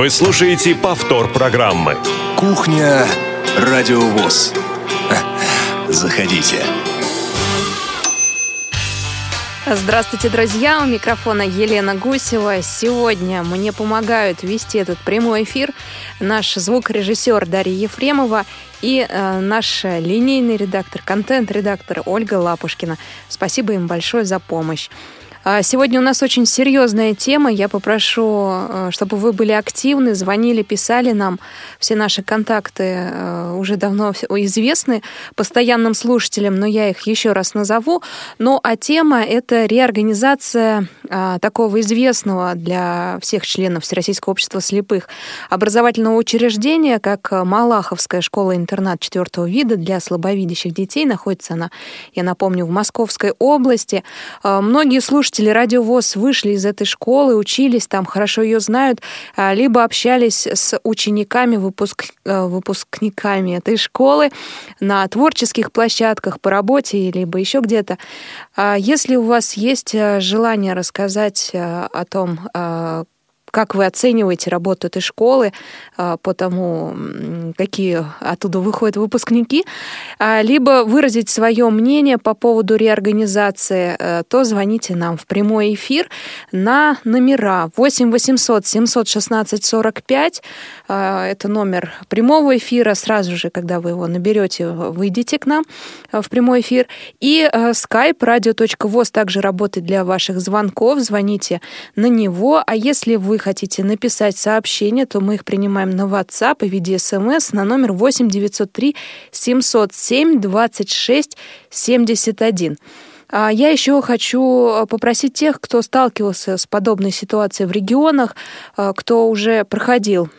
Вы слушаете повтор программы. Кухня Радиовоз. Заходите. Здравствуйте, друзья! У микрофона Елена Гусева. Сегодня мне помогают вести этот прямой эфир наш звукорежиссер Дарья Ефремова и э, наш линейный редактор, контент-редактор Ольга Лапушкина. Спасибо им большое за помощь. А сегодня у нас очень серьезная тема. Я попрошу, э, чтобы вы были активны, звонили, писали нам. Все наши контакты э, уже давно известны постоянным слушателям, но я их еще раз назову. Ну, а тема — это реорганизация а, такого известного для всех членов Всероссийского общества слепых образовательного учреждения, как Малаховская школа-интернат четвертого вида для слабовидящих детей. Находится она, я напомню, в Московской области. А, многие слушатели слушатели Радио ВОЗ вышли из этой школы, учились там, хорошо ее знают, а, либо общались с учениками, выпуск, э, выпускниками этой школы на творческих площадках, по работе, либо еще где-то. А если у вас есть э, желание рассказать э, о том, как вы оцениваете работу этой школы а, по тому, какие оттуда выходят выпускники, а, либо выразить свое мнение по поводу реорганизации, э, то звоните нам в прямой эфир на номера 8 800 716 45. Это номер прямого эфира. Сразу же, когда вы его наберете, выйдите к нам э, в прямой эфир. И э, skype radio.voz также работает для ваших звонков. Звоните на него. А если вы хотите написать сообщение, то мы их принимаем на WhatsApp и в виде смс на номер 8 903 707 26 71. Я еще хочу попросить тех, кто сталкивался с подобной ситуацией в регионах, а, кто уже проходил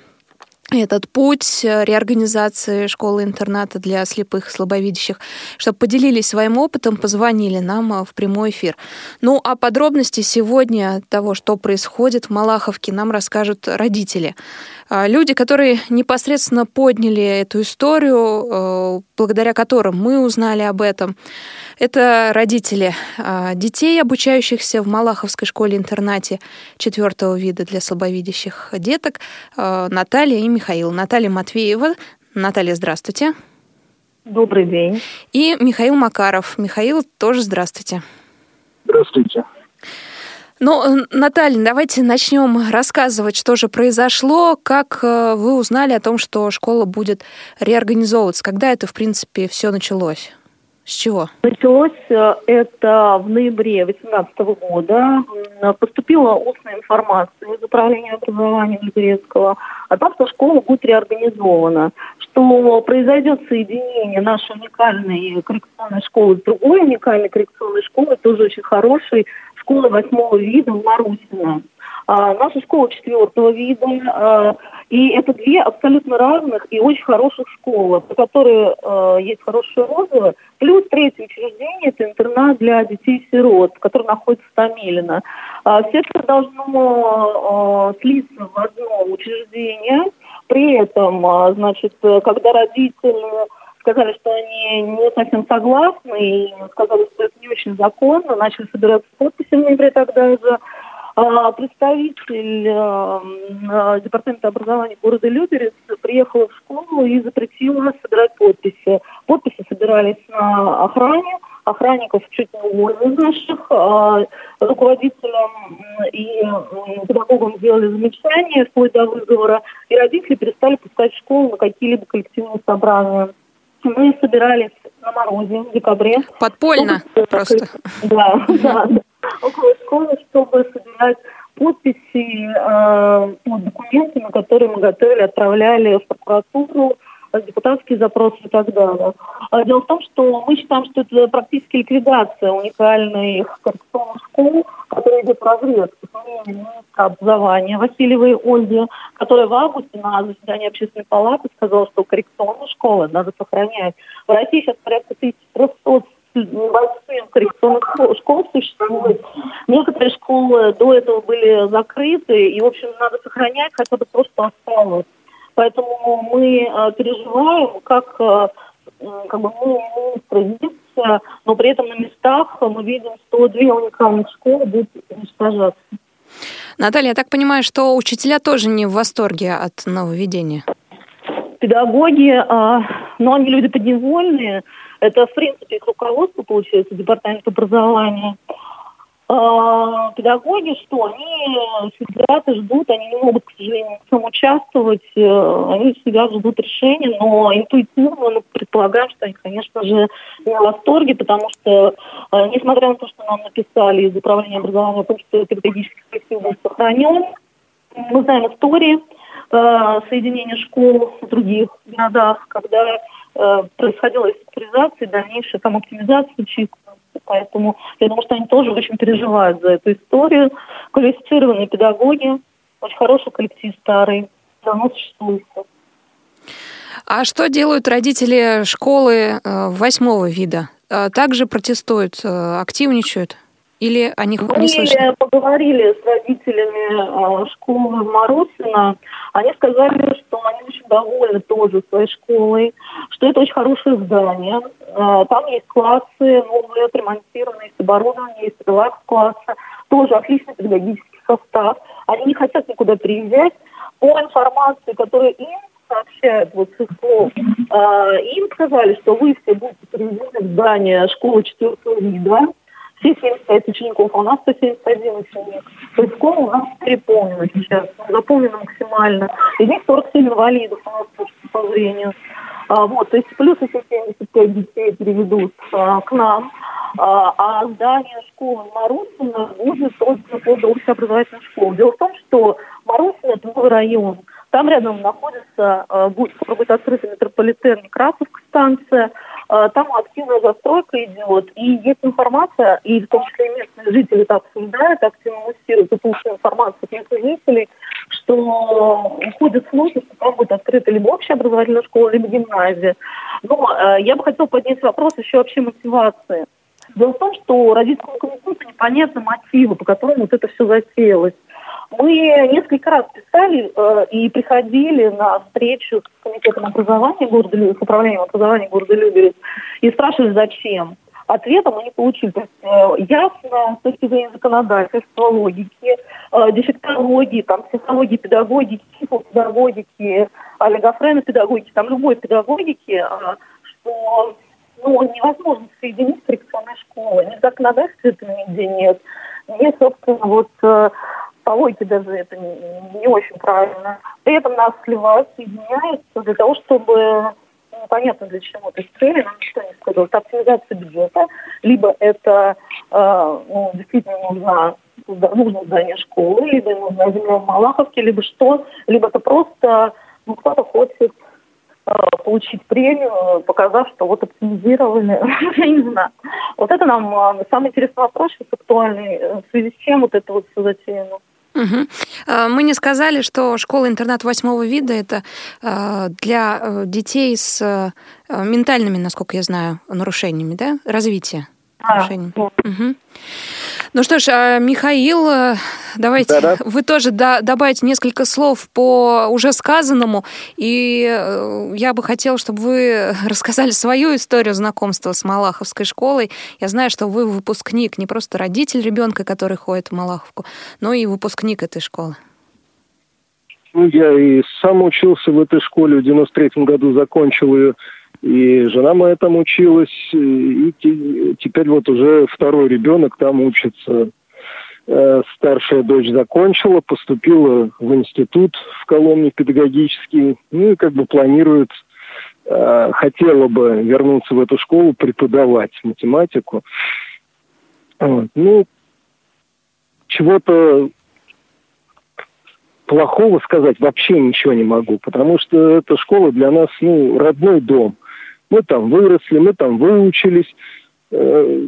этот путь э, реорганизации школы-интерната для слепых и слабовидящих, чтобы поделились своим опытом, позвонили нам э, в прямой эфир. Ну, а подробности сегодня того, что происходит в Малаховке, нам расскажут родители. А, люди, которые непосредственно подняли эту историю, э, благодаря которым мы узнали об этом, это родители а, детей, обучающихся в Малаховской школе-интернате четвертого вида для слабовидящих деток, а, Наталья и Михаил. Наталья Матвеева. Наталья, здравствуйте. Добрый день. И Михаил Макаров. Михаил, тоже здравствуйте. Здравствуйте. Ну, э, Наталья, давайте начнем рассказывать, что же произошло, как э, вы узнали о том, что школа будет реорганизовываться, когда это, в принципе, все началось? С чего? Началось э, это в ноябре 2018 года. Поступила устная информация из Управления образования Люберецкого о том, что школа будет реорганизована, что произойдет соединение нашей уникальной коррекционной школы с другой уникальной коррекционной школой, тоже очень хорошей, школы восьмого вида в Марусино. А, наша школа четвертого вида. А, и это две абсолютно разных и очень хороших школы, по которым а, есть хорошие отзывы. Плюс третье учреждение – это интернат для детей-сирот, который находится в Томилино. Все это должно слиться в одно учреждение. При этом, значит, когда родители сказали, что они не совсем согласны и сказали, что это не очень законно, начали собираться подписи в ноябре тогда же. А, представитель э, Департамента образования города Люберец приехала в школу и запретила собирать подписи. Подписи собирались на охране, охранников чуть не уволили наших, а руководителям и педагогам сделали замечания вплоть до выговора, и родители перестали пускать в школу на какие-либо коллективные собрания. Мы собирались на морозе в декабре. Подпольно чтобы, просто. Да, да, около школы, чтобы собирать подписи э, под документами, которые мы готовили, отправляли в прокуратуру, депутатские запросы и так далее. А дело в том, что мы считаем, что это практически ликвидация уникальной коррекционных школ, которая идет в разрез образования Васильевой Ольги, которая в августе на заседании общественной палаты сказала, что коррекционные школы надо сохранять. В России сейчас порядка 1300 небольших коррекционных школ существует. Некоторые школы до этого были закрыты, и, в общем, надо сохранять хотя бы то, что осталось. Поэтому мы э, переживаем, как, э, как бы мы есть, но при этом на местах мы видим, что две уникальных школы будут уничтожаться. Наталья, я так понимаю, что учителя тоже не в восторге от нововведения? Педагоги, а, но они люди подневольные. Это, в принципе, их руководство, получается, департамент образования. А, педагоги, что? Они и ждут, они не могут, к сожалению, этом участвовать, э, они сидят, ждут решения, но интуитивно мы предполагаем, что они, конечно же, не в восторге, потому что, э, несмотря на то, что нам написали из управления образования о том, что педагогический коллектив был сохранен, мы знаем истории э, соединения школ в других городах, когда происходила структуризация, дальнейшая там оптимизация числа Поэтому я думаю, что они тоже очень переживают за эту историю. Квалифицированные педагоги, очень хороший коллектив старый, давно существует. А что делают родители школы э, восьмого вида? Э, также протестуют, э, активничают? Или они Мы не слышно? поговорили с родителями школы Марусина. Они сказали, что они очень довольны тоже своей школой, что это очень хорошее здание. Там есть классы новые, отремонтированные, есть оборудование, есть релакс-классы. Тоже отличный педагогический состав. Они не хотят никуда приезжать. По информации, которую им сообщают вот с их слов, им сказали, что вы все будете переведены в здание школы четвертого вида, все 75 учеников, а у нас 171 ученик. То есть школа у нас переполнена сейчас, заполнена максимально. Из них 47 инвалидов у нас по зрению. А, вот, то есть плюс еще 75 детей переведут а, к нам. А, а здание школы Марусина будет только под общеобразовательной школой. Дело в том, что Марусина – это новый район. Там рядом находится, а, будет, будет открыта метрополитен Некрасовка станция, а, там активная застройка идет, и есть информация, и в том числе местные жители это обсуждают, активно муссируют и получают информацию от местных жителей, что уходят слухи, что там будет открыта либо общая образовательная школа, либо гимназия. Но э, я бы хотела поднять вопрос еще вообще мотивации. Дело в том, что родительскому комитету непонятны мотивы, по которым вот это все затеялось. Мы несколько раз писали э, и приходили на встречу с комитетом образования города Люберец, с управлением образования города Люберец, и спрашивали, зачем. Ответа мы не получили. То есть, э, ясно с точки зрения законодательства, логики, э, дефектологии, там, психологии, педагогики, педагогики, олигофрена педагогики, там любой педагогики, э, что ну, невозможно соединить коррекционные школы. Ни в законодательстве этого нигде нет. Нет, собственно, вот логике даже это не, не очень правильно. При этом нас сливают, соединяются для того, чтобы ну, понятно для чего. То есть цели нам никто не сказал. Это оптимизация бюджета, либо это э, ну, действительно нужно нужно здание школы, либо нужна земля в Малаховке, либо что, либо это просто ну, кто-то хочет э, получить премию, показав, что вот оптимизировали, я не знаю. Вот это нам э, самый интересный вопрос сейчас актуальный, э, в связи с чем вот это вот все затеяно. Угу. Мы не сказали, что школа-интернат восьмого вида это а, для э, детей с э, ментальными, насколько я знаю, нарушениями, да, развития. А, угу. Ну что ж, а, Михаил, э, давайте Да-да. вы тоже добавите несколько слов по уже сказанному. И э, я бы хотела, чтобы вы рассказали свою историю знакомства с Малаховской школой. Я знаю, что вы выпускник, не просто родитель ребенка, который ходит в Малаховку, но и выпускник этой школы. Ну, я и сам учился в этой школе, в 93-м году закончил ее. И жена моя там училась, и теперь вот уже второй ребенок там учится. Э, старшая дочь закончила, поступила в институт в Коломне педагогический, ну и как бы планирует, э, хотела бы вернуться в эту школу преподавать математику. Ну, чего-то плохого сказать вообще ничего не могу, потому что эта школа для нас, ну, родной дом. Мы там выросли, мы там выучились. Э,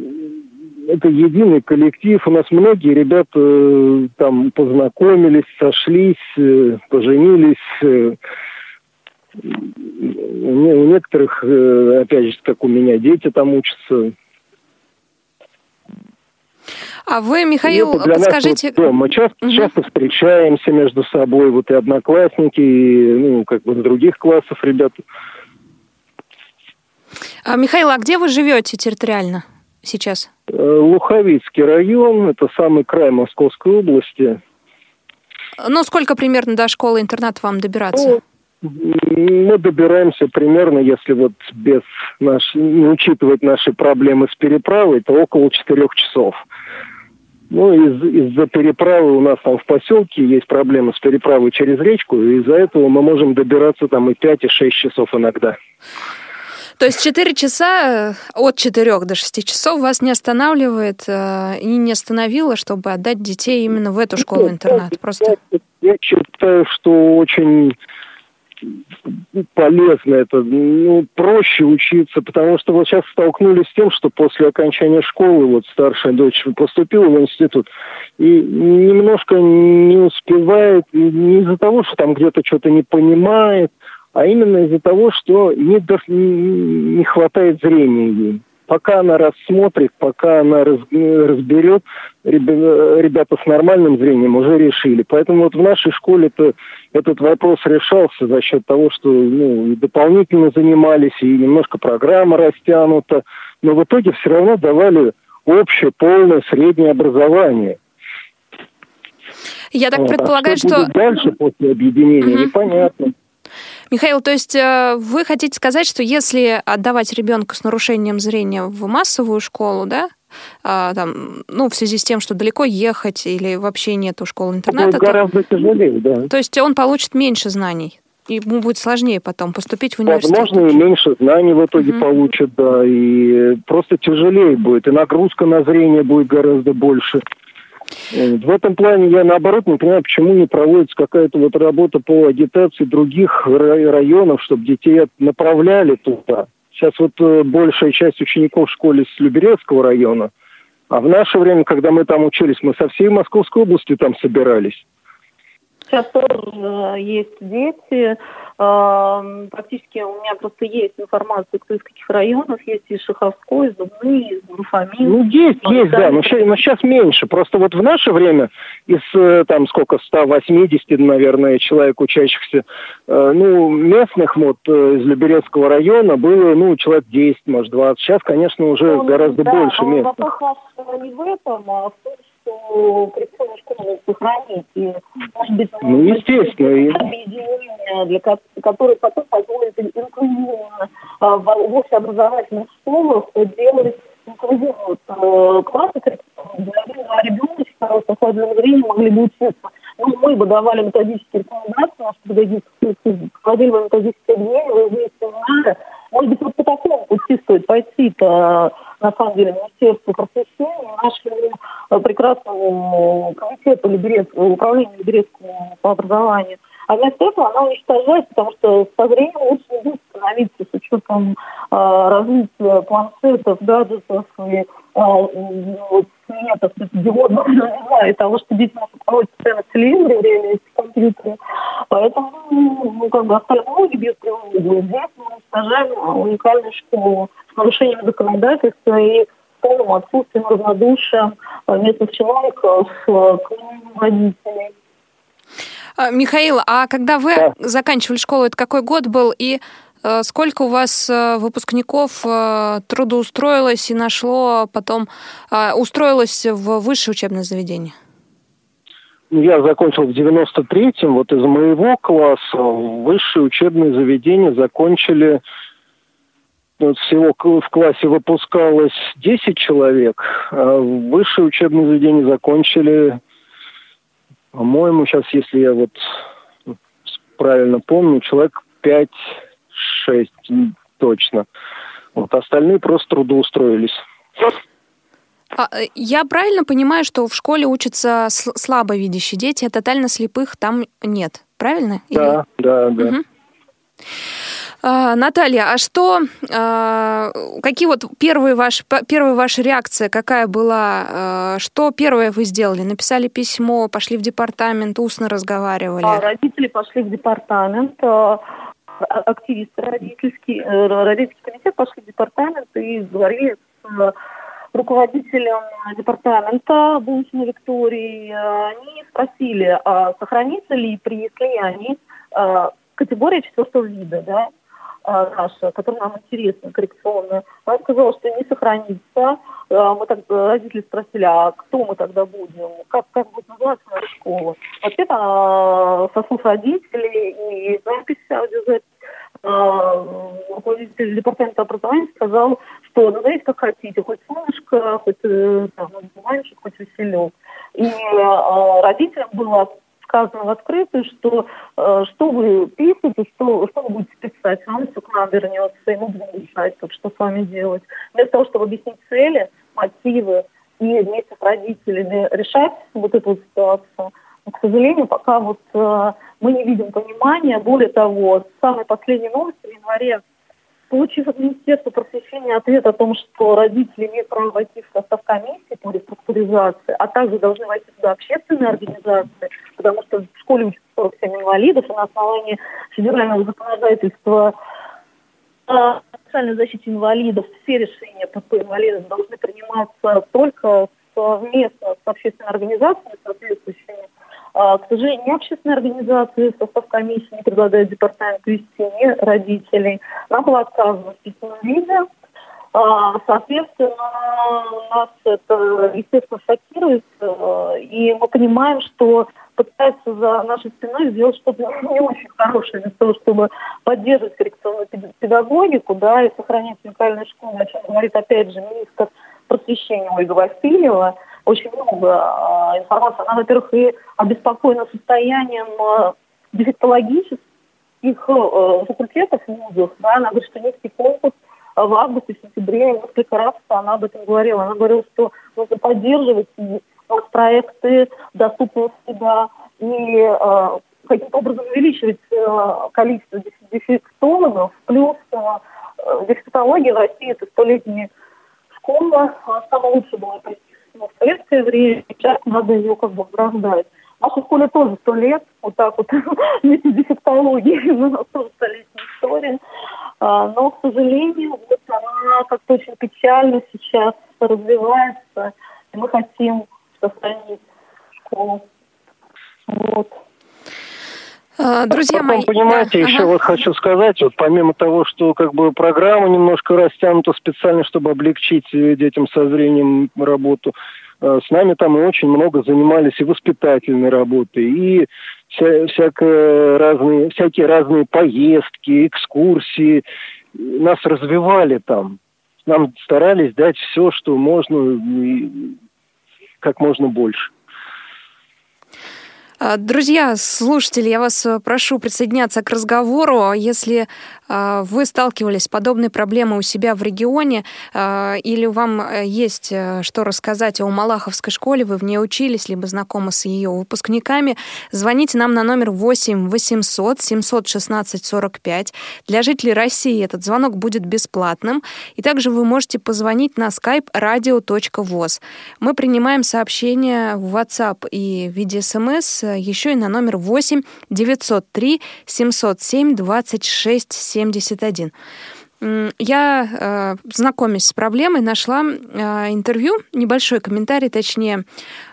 это единый коллектив. У нас многие ребята э, там познакомились, сошлись, э, поженились. У некоторых, опять же, как у меня, дети там учатся. А вы, Михаил, это для подскажите... Нас, вот, мы часто, угу. часто встречаемся между собой, вот и одноклассники, и, ну, как бы с других классов ребята. А, Михаил, а где вы живете территориально сейчас? Э, Луховицкий район, это самый край Московской области. Ну, сколько примерно до школы-интерната вам добираться? Ну, мы добираемся примерно, если вот без наш, не учитывать наши проблемы с переправой, то около четырех часов. Ну, из, из-за переправы у нас там в поселке есть проблемы с переправой через речку, и из-за этого мы можем добираться там и 5, и 6 часов иногда. То есть 4 часа, э, от 4 до 6 часов вас не останавливает э, и не остановило, чтобы отдать детей именно в эту школу-интернат? Просто... Я считаю, что очень полезно это, ну, проще учиться, потому что вот сейчас столкнулись с тем, что после окончания школы, вот старшая дочь поступила в институт, и немножко не успевает, не из-за того, что там где-то что-то не понимает, а именно из-за того, что не, не хватает зрения ей пока она рассмотрит, пока она раз, разберет, ребята с нормальным зрением уже решили. Поэтому вот в нашей школе -то этот вопрос решался за счет того, что ну, дополнительно занимались, и немножко программа растянута, но в итоге все равно давали общее, полное, среднее образование. Я так вот. предполагаю, а что... что... дальше после объединения, угу. непонятно. Михаил, то есть э, вы хотите сказать, что если отдавать ребенка с нарушением зрения в массовую школу, да, а, там, ну, в связи с тем, что далеко ехать или вообще нету школы-интерната. Это гораздо то, тяжелее, да. То есть он получит меньше знаний, и ему будет сложнее потом поступить в университет. Возможно, и меньше знаний в итоге угу. получит, да, и просто тяжелее будет, и нагрузка на зрение будет гораздо больше. В этом плане я наоборот не понимаю, почему не проводится какая-то вот работа по агитации других районов, чтобы детей направляли туда. Сейчас вот э, большая часть учеников в школе с Люберецкого района, а в наше время, когда мы там учились, мы со всей Московской области там собирались. Сейчас тоже э, есть дети, Практически у меня просто есть информация, кто из каких районов, есть из Шаховской, из Дубны, из Руфамин. Ну, есть, есть, да, но сейчас, но сейчас меньше. Просто вот в наше время из, э, там, сколько, 180, наверное, человек учащихся, э, ну, местных вот из Люберецкого района было, ну, человек 10, может, 20. Сейчас, конечно, уже ну, гораздо да, больше местных. Вопрос не в этом, а в том, что прикольно школу сохранить. И, может быть, ну, естественно. Объединение, для которое потом позволит инклюзивно а, в общеобразовательных школах делать инклюзивно вот, э, классы, два ребеночка с охлажденным зрением могли бы учиться. Ну, мы бы давали методические рекомендации, наши педагогические проводили бы методические объединения, выездные семинары. Может быть, вот по такому пути стоит пойти-то на самом деле, Министерству просвещения, нашему э, прекрасному комитету Либерецкого, управлению Либерецкому по образованию. А вместо этого она уничтожает, потому что со временем лучше не будет становиться с учетом э, развития планшетов, гаджетов и э, вот, светов, диодов, и того, что дети могут проводить постоянно телевизоре время в компьютере. Поэтому, ну, как бы остальное не бьет тревогу. Здесь мы уничтожаем уникальную школу нарушением законодательства и полным отсутствием равнодушия местных чиновников э, к родителей. А, Михаил, а когда вы да. заканчивали школу, это какой год был? И э, сколько у вас выпускников трудоустроилось и нашло потом, устроилось в высшее учебное заведение? Ну, я закончил в 93-м, вот из моего класса высшее учебное заведение закончили всего в классе выпускалось 10 человек, а высшее учебное заведение закончили, по-моему, сейчас, если я вот правильно помню, человек 5-6 точно. Вот остальные просто трудоустроились. А, э, я правильно понимаю, что в школе учатся слабовидящие дети, а тотально слепых там нет, правильно? Да, Или... да, да. Угу. А, Наталья, а что, а, какие вот первые ваши, первая ваша реакция, какая была, а, что первое вы сделали? Написали письмо, пошли в департамент, устно разговаривали? Родители пошли в департамент, активисты родительский, э, родительский комитет пошли в департамент и говорили с руководителем департамента Бунчиной Виктории. Они спросили, сохранится ли при слиянии категория четвертого вида, да, наша, которая нам интересна, коррекционная, она сказала, что не сохранится. Мы так родители спросили, а кто мы тогда будем? Как, как будет называться наша школа? Ответ со слов родителей и запись аудиозапись руководитель департамента образования сказал, что назовите как хотите, хоть солнышко, хоть э, там, мальчик, хоть веселек. И э, родителям было сказано в открытую, что э, что вы пишете, что, что вы будете писать, вам все к нам вернется, и мы будем решать, как, что с вами делать. Вместо того, чтобы объяснить цели, мотивы и вместе с родителями решать вот эту ситуацию, но, к сожалению, пока вот э, мы не видим понимания. Более того, самые последние новости в январе Получив от Министерства просвещения ответ о том, что родители имеют право войти в состав комиссии по реструктуризации, а также должны войти туда общественные организации, потому что в школе учатся 47 инвалидов, и на основании федерального законодательства о социальной защите инвалидов все решения по инвалидам должны приниматься только совместно с общественной организацией, соответствующими к сожалению, ни общественные организации состав комиссии не предлагают департамент вести, ни родителей. Нам было отказано в письменном виде. А, соответственно, нас это, естественно, шокирует, э, и мы понимаем, что пытаются за нашей спиной сделать что-то не очень хорошее для того, чтобы поддерживать коррекционную педагогику, да, и сохранять уникальные школы, о чем говорит, опять же, министр просвещения Ольга Васильева – очень много э, информации. Она, во-первых, и обеспокоена состоянием э, дефектологических э, факультетов вузов. Да? Она говорит, что низкий конкурс в августе, сентябре, несколько раз она об этом говорила. Она говорила, что нужно поддерживать и проекты доступности, да, и э, каким-то образом увеличивать э, количество дефектологов, плюс э, дефектология в России это столетняя школа, самая лучшая была ну, в советское время, сейчас надо ее как бы возрождать. В нашей школе тоже сто лет, вот так вот, вместе с дефектологией, у нас тоже столетняя история. А, но, к сожалению, вот она как-то очень печально сейчас развивается, и мы хотим сохранить школу. Вот. А, друзья Потом, мои, понимаете, да, еще ага. вот хочу сказать, вот помимо того, что как бы программа немножко растянута специально, чтобы облегчить э, детям со зрением работу, э, с нами там и очень много занимались и воспитательной работой, и вся, всякие, разные, всякие разные поездки, экскурсии. Нас развивали там. Нам старались дать все, что можно, и как можно больше. А, друзья, слушатели, я вас э, прошу присоединяться к разговору. Если а, вы сталкивались с подобной проблемой у себя в регионе, а, или вам э, есть э, что рассказать о Малаховской школе, вы в ней учились, либо знакомы с ее выпускниками, звоните нам на номер 8 800 716 45. Для жителей России этот звонок будет бесплатным. И также вы можете позвонить на skype radio.voz. Мы принимаем сообщения в WhatsApp и в виде смс еще и на номер 8 903 707 26 71. Я, э, знакомясь с проблемой, нашла э, интервью, небольшой комментарий, точнее,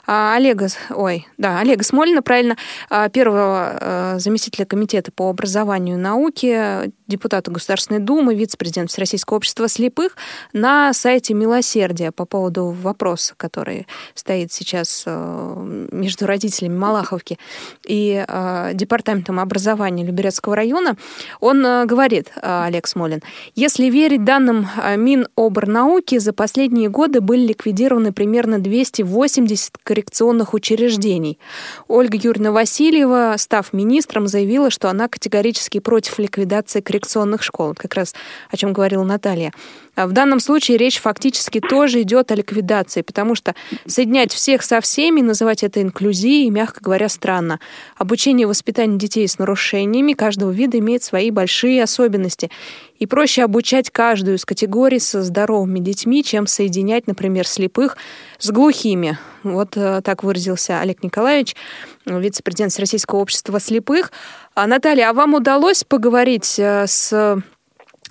Олега, ой, да, Олега Смолина, правильно, а, первого э, заместителя комитета по образованию и науке, депутата Государственной Думы, вице-президент Всероссийского общества слепых на сайте Милосердия по поводу вопроса, который стоит сейчас э, между родителями Малаховки и э, департаментом образования Люберецкого района. Он говорит, Олег Смолин, если верить данным Миноборнауки, за последние годы были ликвидированы примерно 280 коррекционных учреждений. Ольга Юрьевна Васильева, став министром, заявила, что она категорически против ликвидации коррекционных школ. Как раз о чем говорила Наталья. А в данном случае речь фактически тоже идет о ликвидации, потому что соединять всех со всеми, называть это инклюзией, мягко говоря, странно. Обучение и воспитание детей с нарушениями каждого вида имеет свои большие особенности. И проще обучать каждую из категорий со здоровыми детьми, чем соединять, например, слепых с глухими. Вот э, так выразился Олег Николаевич, вице-президент Российского общества слепых. А, Наталья, а вам удалось поговорить э, с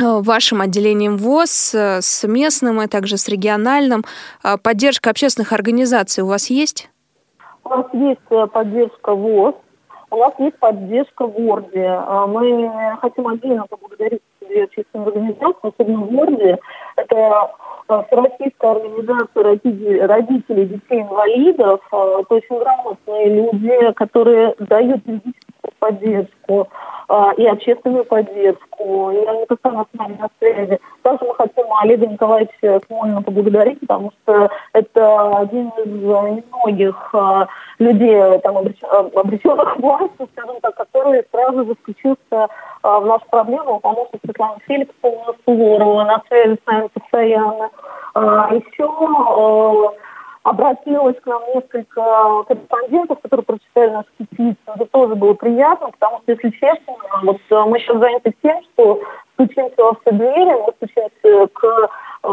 вашим отделением ВОЗ, э, с местным и также с региональным. Э, поддержка общественных организаций у вас есть? У нас есть поддержка ВОЗ, у нас есть поддержка в Ворде. Мы хотим отдельно поблагодарить две общественные организации, особенно в городе. Это э, Всероссийская организация родителей, детей-инвалидов, то есть грамотные люди, которые дают юридическую поддержку, а, и общественную поддержку, и они постоянно с нами на связи. Также мы хотим Олега Николаевича Смолина поблагодарить, потому что это один из немногих а, людей, там, обреченных властью, скажем так, который сразу же включился а, в нашу проблему, что Светлана Феликсовна Суворова на связи с нами постоянно. Еще обратилось к нам несколько корреспондентов, которые прочитали нашу петицию. Это тоже было приятно, потому что, если честно, вот э, мы сейчас заняты тем, что стучимся во все двери, мы стучимся к э,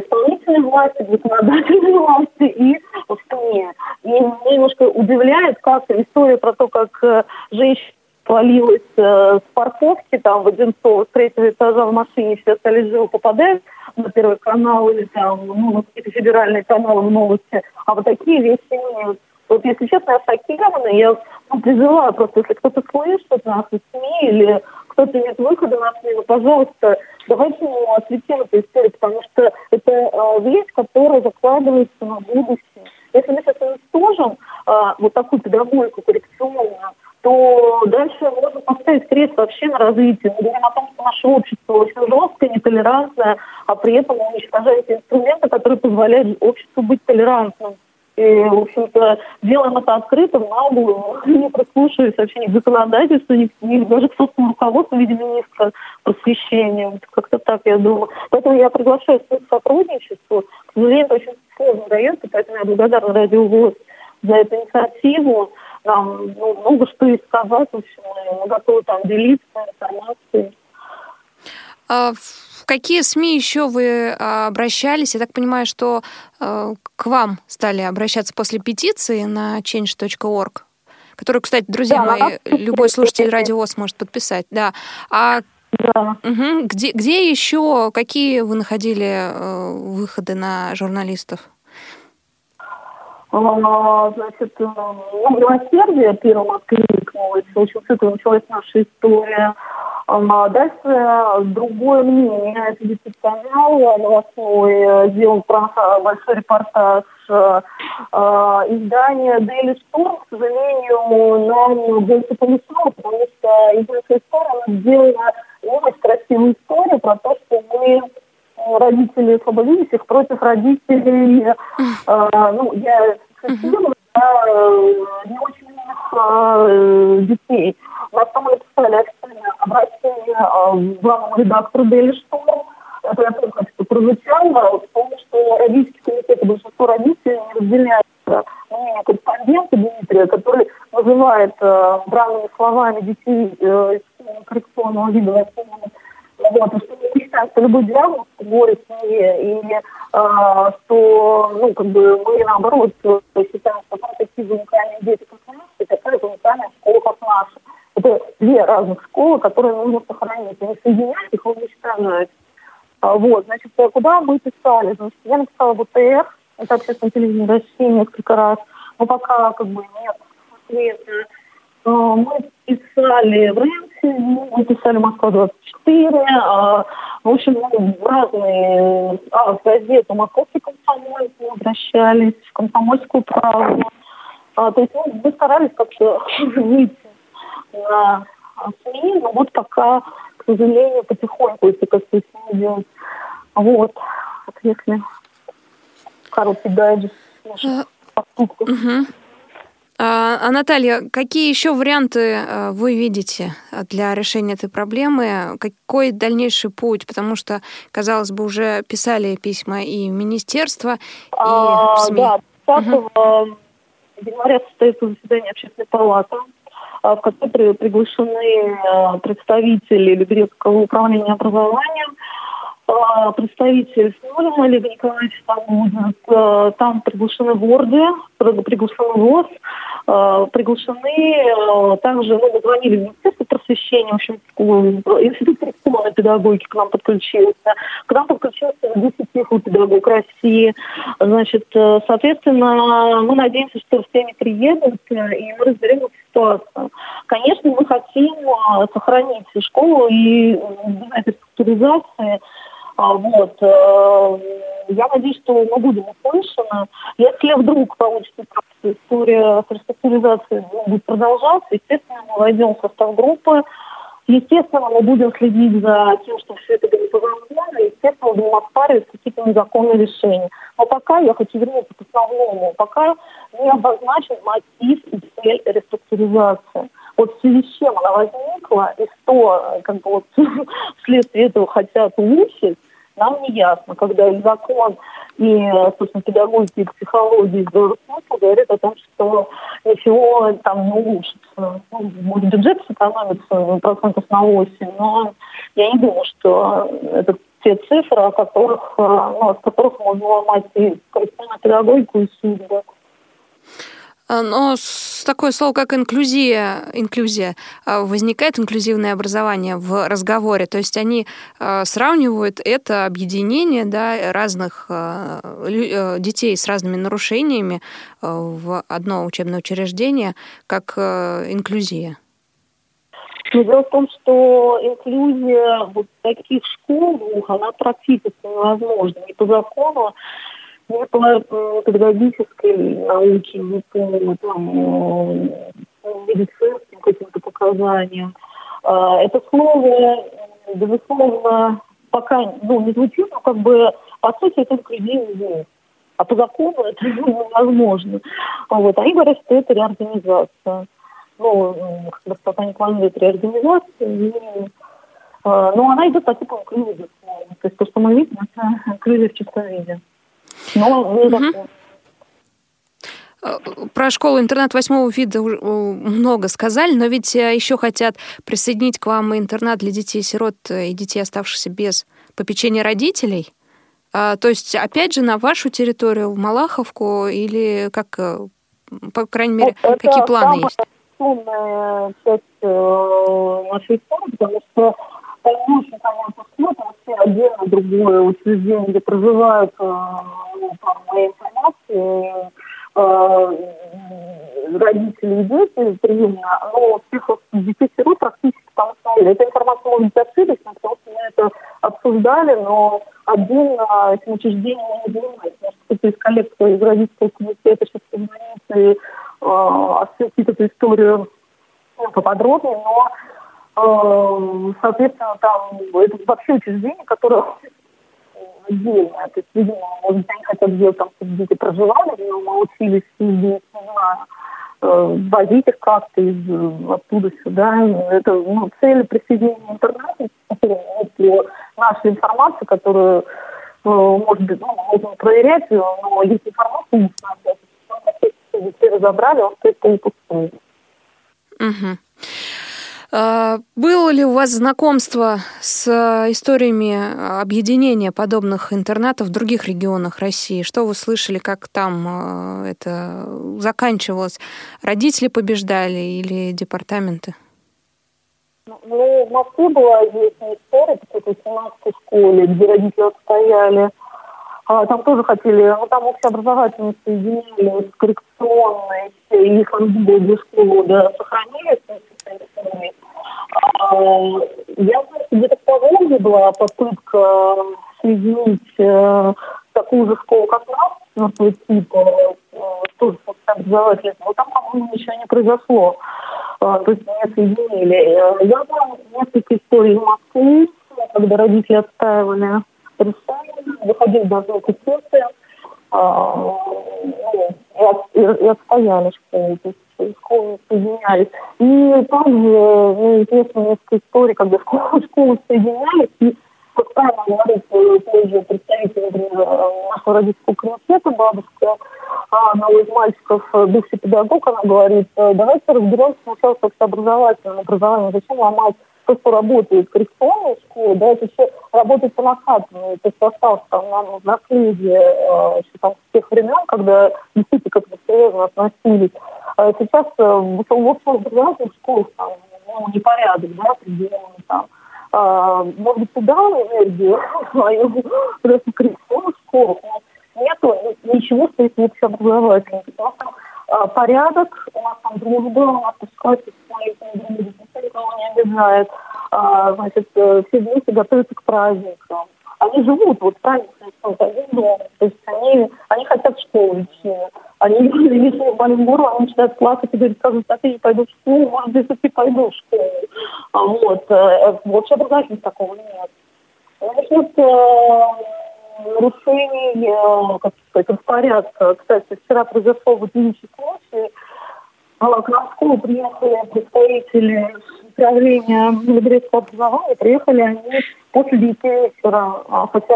исполнительной власти, к законодательной власти и в СМИ. И немножко удивляет, как история про то, как э, женщина свалилась э, с парковки там в Одинцово с третьего этажа в машине, все остались живы, попадают на Первый канал или там, ну, на какие-то федеральные каналы новости, а вот такие вещи нет. Вот, если честно, я шокирована, я ну, призываю просто, если кто-то слышит нас из СМИ или кто-то нет выхода на СМИ, ну, пожалуйста, давайте ему осветим эту историю, потому что это э, вещь, которая закладывается на будущее. Если мы сейчас уничтожим э, вот такую педагогику коррекционную, то дальше можно поставить крест вообще на развитие. Мы говорим о том, что наше общество очень жесткое, нетолерантное, а при этом уничтожает инструменты, которые позволяют обществу быть толерантным. И, в общем-то, делаем это открыто, наглую, не прислушиваясь вообще ни к законодательству, ни, ни даже к собственному руководству в виде министра просвещения. Вот как-то так, я думаю. Поэтому я приглашаю к сотрудничеству. К сожалению, это очень сложно дается, поэтому я благодарна Радио ВОЗ за эту инициативу там ну, много что и сказать, в общем, мы готовы там делиться информацией. А в какие СМИ еще вы а, обращались? Я так понимаю, что а, к вам стали обращаться после петиции на change.org, которую, кстати, друзья да, мои, любой слушатель радио сможет подписать. Да. А да. Угу. Где, где еще, какие вы находили э, выходы на журналистов? А, значит, э, ну, милосердие первым откликнулось, очень с этого началась наша история. А дальше другое мнение. Это YouTube-канал новостной сделал про большой репортаж. Э, издание Daily Storm, к сожалению, нам больше помешало, потому что из нашей истории она сделала очень красивую историю про то, что мы родители слабовидящих против родителей, э, ну, я цитирую, да, не очень умных э, детей. На том написали официальное обращение э, главному редактору Daily Storm. Это я только что прозвучало, потому что родительский комитет и большинство родителей не разделяют мнение корреспондента Дмитрия, который называет э, бранными словами детей э, коррекционного вида воспитанных вот, что мы считаем, что любой диагноз горе семье, и а, что, ну, как бы мы, наоборот, считаем, что такие уникальные дети, как наши, такая же уникальная школа, как наша. Это две разных школы, которые нужно сохранить, не соединять их, уничтожать. А, вот, значит, куда мы писали? Значит, я написала в УТР, это общественное телевидение России несколько раз, но пока как бы нет ответа. А, мы писали в Ренсе, мы писали Москва-24, а, в общем, ну, в разные, а, в газету «Московский комсомолец» мы обращались, в «Комсомольскую правду». А, то есть ну, мы старались как-то выйти на СМИ, но вот пока, к сожалению, потихоньку, если как-то не делать. Вот, если короткий дайджест наших поступков. Угу. А, а Наталья, какие еще варианты э, вы видите для решения этой проблемы? Какой дальнейший путь? Потому что, казалось бы, уже писали письма и в министерство, и а, в СМИ. Да, 5 угу. января состоится заседание общественной палаты, в которой приглашены э, представители Люберецкого управления образованием, представитель Смолина Олега Николаевича будет. Э, там приглашены ворды, приглашены ВОЗ, э, приглашены э, также, ну, мы звонили в Министерство просвещения, в общем, Институт коррекционной педагогики к нам подключился. К нам подключился 10 педагог России. Значит, соответственно, мы надеемся, что все они приедут, и мы разберем эту ситуацию. Конечно, мы хотим а, сохранить школу и этой структуризации. А, вот. Э, я надеюсь, что мы будем услышаны. Если вдруг получится история с реструктуризацией будет продолжаться, естественно, мы войдем в состав группы, Естественно, мы будем следить за тем, что все это будет возможно, естественно, будем оспаривать какие-то незаконные решения. Но пока я хочу вернуться к основному, пока не обозначен мотив и цель реструктуризации. Вот в связи с чем она возникла и что как бы вот, вследствие этого хотят улучшить, нам не ясно, когда и закон, и, собственно, педагогики, и психологии говорят о том, что ничего там не улучшится. Ну, может, бюджет сэкономится процентов на 8, но я не думаю, что это те цифры, о которых, ну, от которых можно ломать и коррекционную педагогику, и судьбы. А, но с такое слово, как инклюзия, инклюзия, а, возникает инклюзивное образование в разговоре. То есть они а, сравнивают это объединение да, разных детей с разными нарушениями в одно учебное учреждение как инклюзия. Но дело в том, что инклюзия вот таких школ, она практически невозможна. Не по закону не по педагогической науке, не по там, медицинским каким-то показаниям. А, это слово, безусловно, пока ну, не звучит, но как бы по сути это язык. А по закону это невозможно. Вот. Они говорят, что это реорганизация. Ну, когда страна не планирует реорганизацию, и, а, но она идет по типу инклюзии. То есть то, что мы видим, это инклюзия в чистом виде. Но угу. Про школу-интернат восьмого вида много сказали, но ведь э, еще хотят присоединить к вам интернат для детей-сирот и детей, оставшихся без попечения родителей. А, то есть, опять же, на вашу территорию, в Малаховку, или как, э, по крайней мере, это какие планы есть? Это часть э, нашей истории, потому что дальнейший понятно что все отдельно другое учреждение, где проживают, э, ну, по моей информации, э, родители и дети приемно, но всех практически там остановили. Эта информация может быть ошибочной, потому что мы это обсуждали, но отдельно этим учреждением не занимаемся. Может, кто-то из коллег из родительского комитета сейчас позвонит и э, эту историю ну, поподробнее, но соответственно, там это вообще учреждение, которое отдельно. То есть, видимо, может они хотят сделать там, чтобы дети проживали, но мы учились не знаю, э, возить их как-то из оттуда сюда. Это ну, цель присоединения интернета, по нашей информации, которую, э, может быть, ну, можно проверять, но есть информация, не все разобрали, он стоит полупустой. Угу. А, было ли у вас знакомство с историями объединения подобных интернатов в других регионах России? Что вы слышали, как там а, это заканчивалось? Родители побеждали или департаменты? Ну, в Москве была известная история, какой-то 18 школе, где родители отстояли. А, там тоже хотели, ну, там общеобразовательные соединили с и их две школы, да, сохранили, а, я знаю, что где-то в Поволжье была попытка соединить э, такую же школу, как нас, четвертого типа, э, тоже образовательный, но там, по-моему, ничего не произошло. Э, то есть не соединили. Я знаю несколько историй в Москве, когда родители отстаивали решение, выходили курсы, ну, и, и отстояли школу. То есть школы соединялись. И также ну, известна несколько историй, когда школы, школы соединялись, и как правильно говорит тоже представитель, например, нашего родительского комитета, бабушка, одного из мальчиков, бывший педагог, она говорит, давайте разберемся сначала с образовательным образованием, зачем ломать то, что работает коррекционная школа, да, это все работает по накатанной. То есть осталось там на наследие э, еще там с тех времен, когда действительно к этому серьезно относились. А сейчас э, в общем образовательных школах там ну, непорядок, да, определенный там. А, может быть, туда энергию свою, в коррекционных школах, но нету ничего, что есть в общеобразовательных. У нас там а, порядок, у нас там дружба, у нас пускай с маленькими никого не обижает. А, значит, э, все вместе готовятся к праздникам. Они живут вот праздником один дом. То есть они, они хотят в школу идти. Они, если болит горло, они начинают плакать и говорят, скажут, а ты не пойду в школу, может быть, ты пойду в школу. А вот, э, в общеобразовательном такого нет. Нарушений, э, как сказать, распорядка. Кстати, вчера вот единичный случай. А, к в школу приехали представители управления Либерецкого образования, приехали они после 9 вечера, а, хотя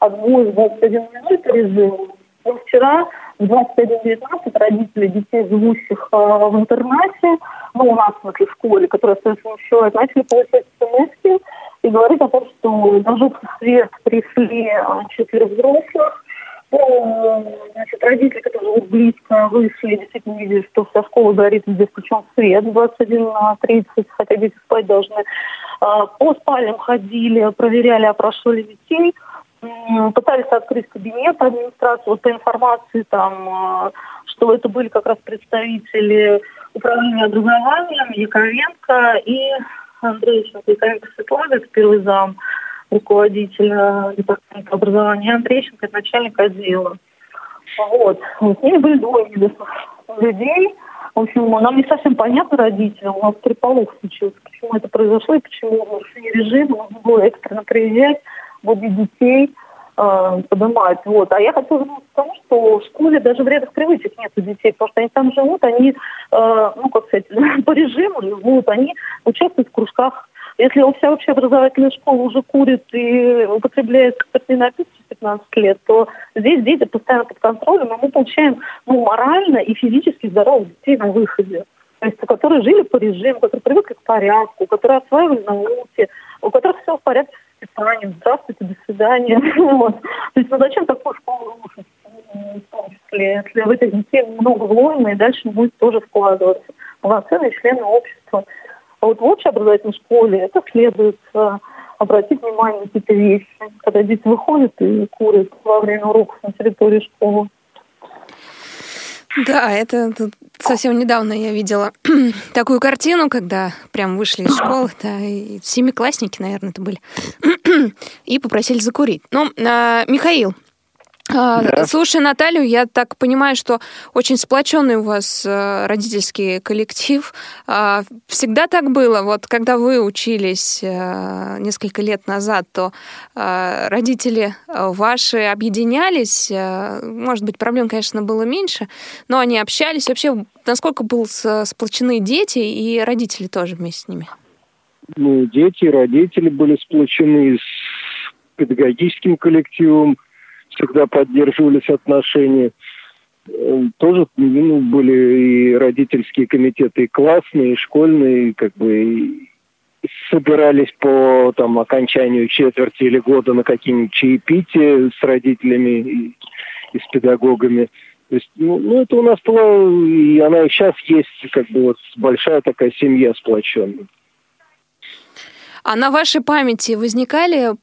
отбой в 21.00 режим. Но вчера в 21.19 родители детей, живущих а, в интернате, ну, у нас в школе, которая остается еще, начали получать смс и говорит о том, что на жуткий свет пришли четыре взрослых, значит, родители, которые живут близко, вышли, действительно видели, что вся школа горит, везде включен свет в 21.30, хотя дети спать должны. А, по спальням ходили, проверяли, опрашивали детей, пытались открыть кабинет администрации, вот по информации там, а, что это были как раз представители управления образованием Яковенко и Андрейченко. Яковенко Светлана, это первый зам руководителя департамента образования, Андрейченко, это начальник отдела. Вот. С ними были двое людей. В общем, нам не совсем понятно родителям. У нас переполох случился, почему это произошло и почему нарушение режима. Нужно было экстренно приезжать, водить детей, э, поднимать. Вот. А я хочу вернуться к тому, что в школе даже вредных привычек нет у детей, потому что они там живут, они, э, ну, как сказать, по режиму живут, они участвуют в кружках если вся вообще образовательная школа уже курит и употребляет спиртные напитки в 15 лет, то здесь дети постоянно под контролем, и мы получаем ну, морально и физически здоровых детей на выходе. То есть, которые жили по режиму, которые привыкли к порядку, которые осваивали науки, у которых все в порядке с питанием. Здравствуйте, до свидания. То есть, ну зачем такую школу рушить? в том числе, если в этих детей много вложено, и дальше будет тоже вкладываться. Полноценные члены общества. А вот в общеобразовательной школе это следует э, обратить внимание на какие-то вещи, когда дети выходят и курят во время уроков на территории школы. Да, это совсем недавно я видела такую картину, когда прям вышли из школы, да, и семиклассники, наверное, это были, и попросили закурить. Ну, а, Михаил, да. Слушай, Наталью, я так понимаю, что очень сплоченный у вас э, родительский коллектив. А, всегда так было? Вот когда вы учились э, несколько лет назад, то э, родители ваши объединялись? Может быть, проблем, конечно, было меньше, но они общались. Вообще, насколько были сплочены дети и родители тоже вместе с ними? Ну, дети и родители были сплочены с педагогическим коллективом, всегда поддерживались отношения. Э, тоже ну, были и родительские комитеты и классные, и школьные, как бы и собирались по там, окончанию четверти или года на какие-нибудь чаепития с родителями и, и с педагогами. То есть, ну, ну, это у нас была, и она и сейчас есть, как бы вот большая такая семья сплоченная. А на вашей памяти возникали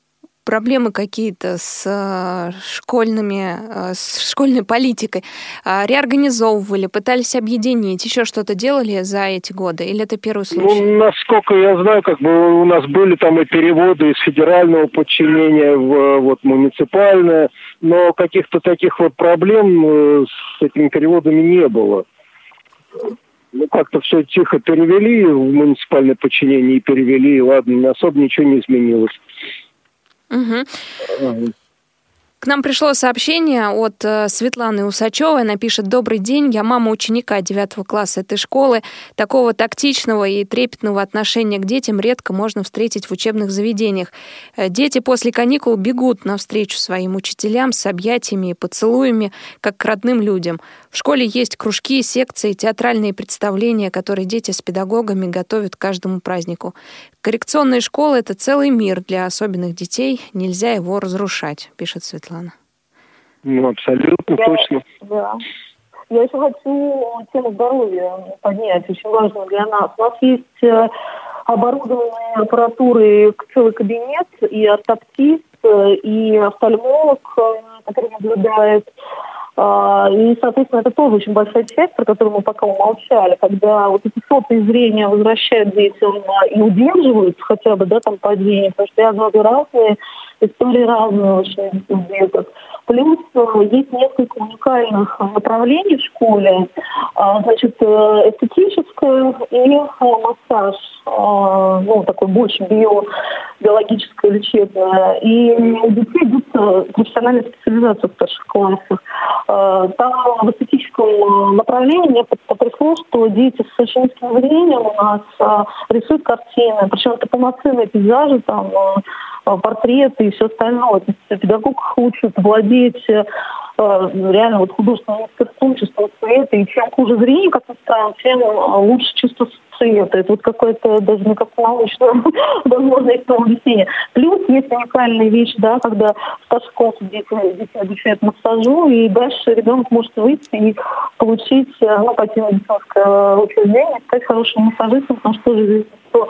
проблемы какие-то с э, школьными, э, с школьной политикой, а, реорганизовывали, пытались объединить, еще что-то делали за эти годы? Или это первый случай? Ну, насколько я знаю, как бы у нас были там и переводы из федерального подчинения в вот, муниципальное, но каких-то таких вот проблем э, с этими переводами не было. Ну, как-то все тихо перевели в муниципальное подчинение и перевели, и ладно, особо ничего не изменилось. Угу. К нам пришло сообщение от э, Светланы Усачевой. Она пишет «Добрый день, я мама ученика 9 класса этой школы. Такого тактичного и трепетного отношения к детям редко можно встретить в учебных заведениях. Э, дети после каникул бегут навстречу своим учителям с объятиями и поцелуями, как к родным людям. В школе есть кружки, секции, театральные представления, которые дети с педагогами готовят к каждому празднику. Коррекционные школы — это целый мир для особенных детей. Нельзя его разрушать», — пишет Светлана. Ну, абсолютно я, точно. Да. Я еще хочу тему здоровья поднять, очень важно для нас. У нас есть э, оборудованные аппаратуры, целый кабинет, и ортоптист, э, и офтальмолог, э, который наблюдает А, и, соответственно, это тоже очень большая часть, про которую мы пока умолчали, когда вот эти сотые зрения возвращают детям и удерживают хотя бы, да, там падение, потому что я говорю разные, истории разные очень деток. Плюс э, есть несколько уникальных направлений в школе. А, значит, э, эстетическое и массаж, а, ну, такой больше био, биологическое, лечебное. И у детей идут э, профессиональная специализация в старших классах. Там в эстетическом направлении мне потрясло, что дети с очень низким зрением у нас рисуют картины. Причем это полноценные пейзажи, там портреты все остальное. То есть педагог учат владеть э, реально вот художественным мастерством, чувством цвета. И чем хуже зрение, как ни странно, тем э, лучше чувство цвета. Это вот какое-то даже не как научное, возможно, их объяснение. Плюс есть уникальная вещь, да, когда в классах дети, дети обучают массажу, и дальше ребенок может выйти и получить, э, ну, пойти в медицинское учреждение, стать хорошим массажистом, потому что тоже что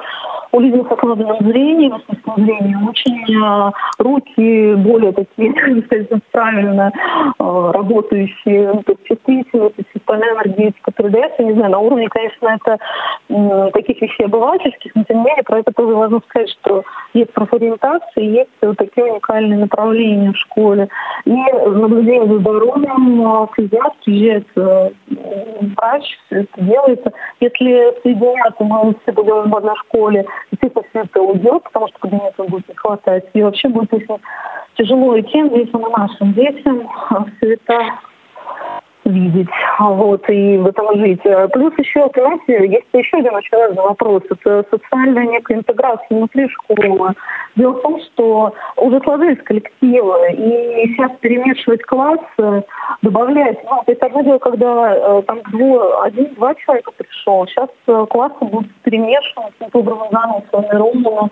у людей с ослабленным зрением, с зрением, очень э, руки более такие, правильно э, работающие, ну, то есть чувствительность, системная энергетика трудается, не знаю, на уровне, конечно, это таких вещей обывательских, но тем не менее про это тоже важно сказать, что есть профориентация, есть вот такие уникальные направления в школе. И наблюдение за здоровьем, физиат приезжает врач, все это делается. Если соединяться, мы все будем в одной на школе, естественно, все это уйдет, потому что кабинетов будет не хватать. И вообще будет очень тяжело и тем детям, и нашим детям все это видеть, вот, и в этом жить. Плюс еще, понимаете, есть еще один очень важный вопрос. Это социальная некая интеграция внутри школы. Дело в том, что уже сложились коллективы, и сейчас перемешивать классы, добавлять, ну, то есть одно дело, когда э, там двое, один-два человека пришел, сейчас э, классы будут перемешаны, каким-то образом заново сформированы,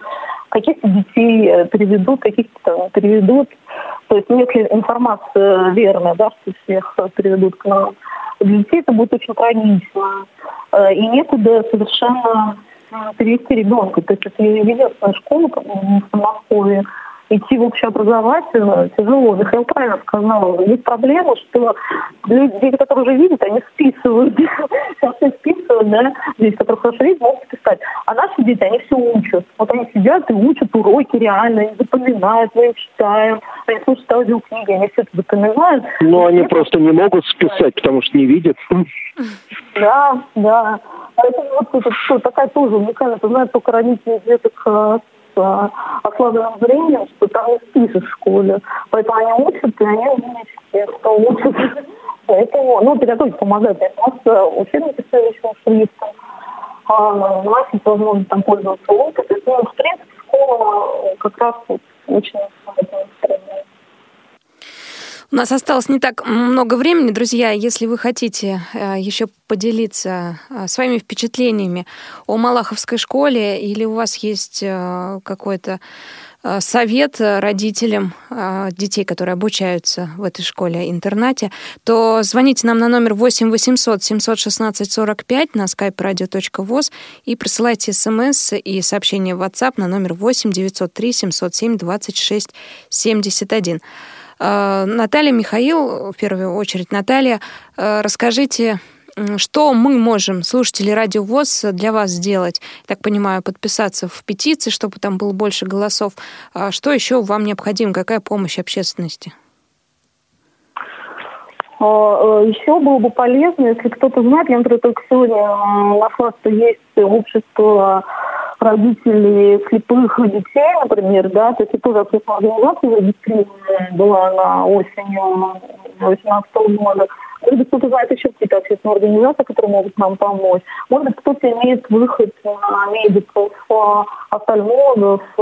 каких-то детей э, переведут, каких-то переведут. То есть если информация верная, да, что всех переведут к нам, для детей это будет очень трагично. И некуда совершенно перевести ребенка. То есть это единственная школа в Подмосковье, идти в общеобразовательную тяжело. Михаил правильно сказал, есть проблема, что люди, которые уже видят, они списывают. Все списывают, да, дети, которые хорошо видят, могут списать. А наши дети, они все учат. Вот они сидят и учат уроки реально, они запоминают, мы им читаем, они слушают аудиокниги, они все это запоминают. Но они просто не могут списать, потому что не видят. Да, да. Поэтому вот это, такая тоже уникальная, это знают только родители деток э, с ослабленным зрением, что там не спишь в школе. Поэтому они учат, и они умнички, что учат. Поэтому, ну, педагоги помогают. У нас учебники с увеличенным шрифтом. Есть возможность там пользоваться лупой. То есть, ну, в принципе, школа как раз вот, очень у нас осталось не так много времени, друзья. Если вы хотите э, еще поделиться э, своими впечатлениями о Малаховской школе или у вас есть э, какой-то совет родителям детей, которые обучаются в этой школе-интернате, то звоните нам на номер 8 800 716 45 на skype radio.voz и присылайте смс и сообщение в WhatsApp на номер 8 903 707 26 71. Э, Наталья, Михаил, в первую очередь Наталья, э, расскажите, что мы можем, слушатели Радио ВОЗ, для вас сделать? Так понимаю, подписаться в петиции, чтобы там было больше голосов. А что еще вам необходимо? Какая помощь общественности? Э, еще было бы полезно, если кто-то знает, я, например, только сегодня нашла, что есть общество родителей слепых детей, например, да, то есть это тоже общественная организация зарегистрированная была на осенью 2018 года. Может быть, кто-то знает еще какие-то общественные организации, которые могут нам помочь. Может быть, кто-то имеет выход на медиков, а, офтальмологов. А,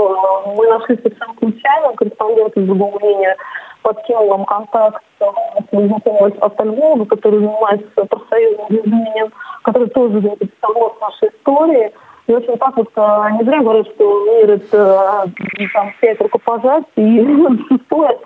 мы нашли совершенно случайно корреспондент из другого мнения подкинул вам контакт своего знакомого офтальмолога, который занимается профсоюзным движением, который тоже заинтересован в нашей истории. И очень так вот а, не зря говорят, что мир это там пять рукопожатий, и шестое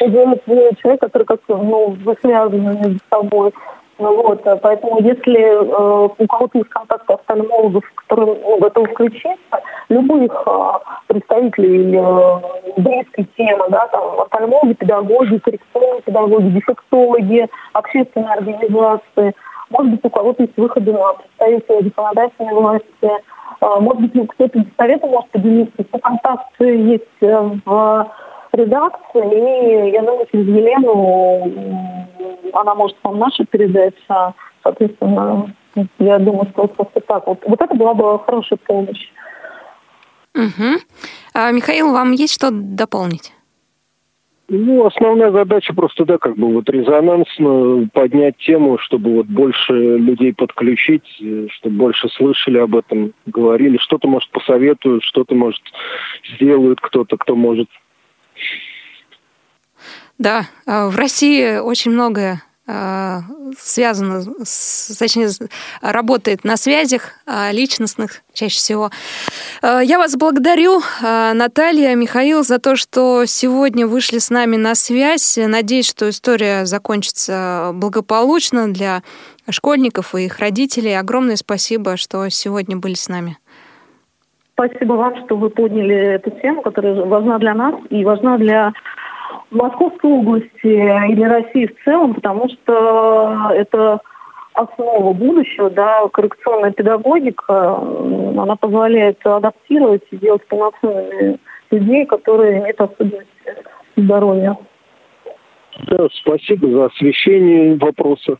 уже человек, который как-то ну, связан между собой. Вот, поэтому если э, у кого-то из контактов офтальмологов, которые ну, готовы включиться, любых э, представителей э, близкой темы, да, там, офтальмологи, педагоги, коррекционные педагоги, дефектологи, общественные организации, может быть, у кого-то есть выходы на представителей законодательной власти, может быть, кто-то из совета может поделиться. Все контакты есть э, в редакции, и я думаю, через Елену она может вам наши передать, а, соответственно, я думаю, что просто так вот. Вот это была бы хорошая помощь. Угу. А, Михаил, вам есть что дополнить? Ну, основная задача просто, да, как бы вот резонансно поднять тему, чтобы вот больше людей подключить, чтобы больше слышали об этом, говорили, что-то, может, посоветуют, что-то, может, сделают кто-то, кто может. Да, а, в России очень многое связано, с, точнее, работает на связях а, личностных чаще всего. Я вас благодарю, Наталья, Михаил, за то, что сегодня вышли с нами на связь. Надеюсь, что история закончится благополучно для школьников и их родителей. Огромное спасибо, что сегодня были с нами. Спасибо вам, что вы подняли эту тему, которая важна для нас и важна для Московской области или России в целом, потому что это основа будущего, да, коррекционная педагогика, она позволяет адаптировать и делать полноценными людей, которые имеют особенности здоровья. Да, спасибо за освещение вопроса.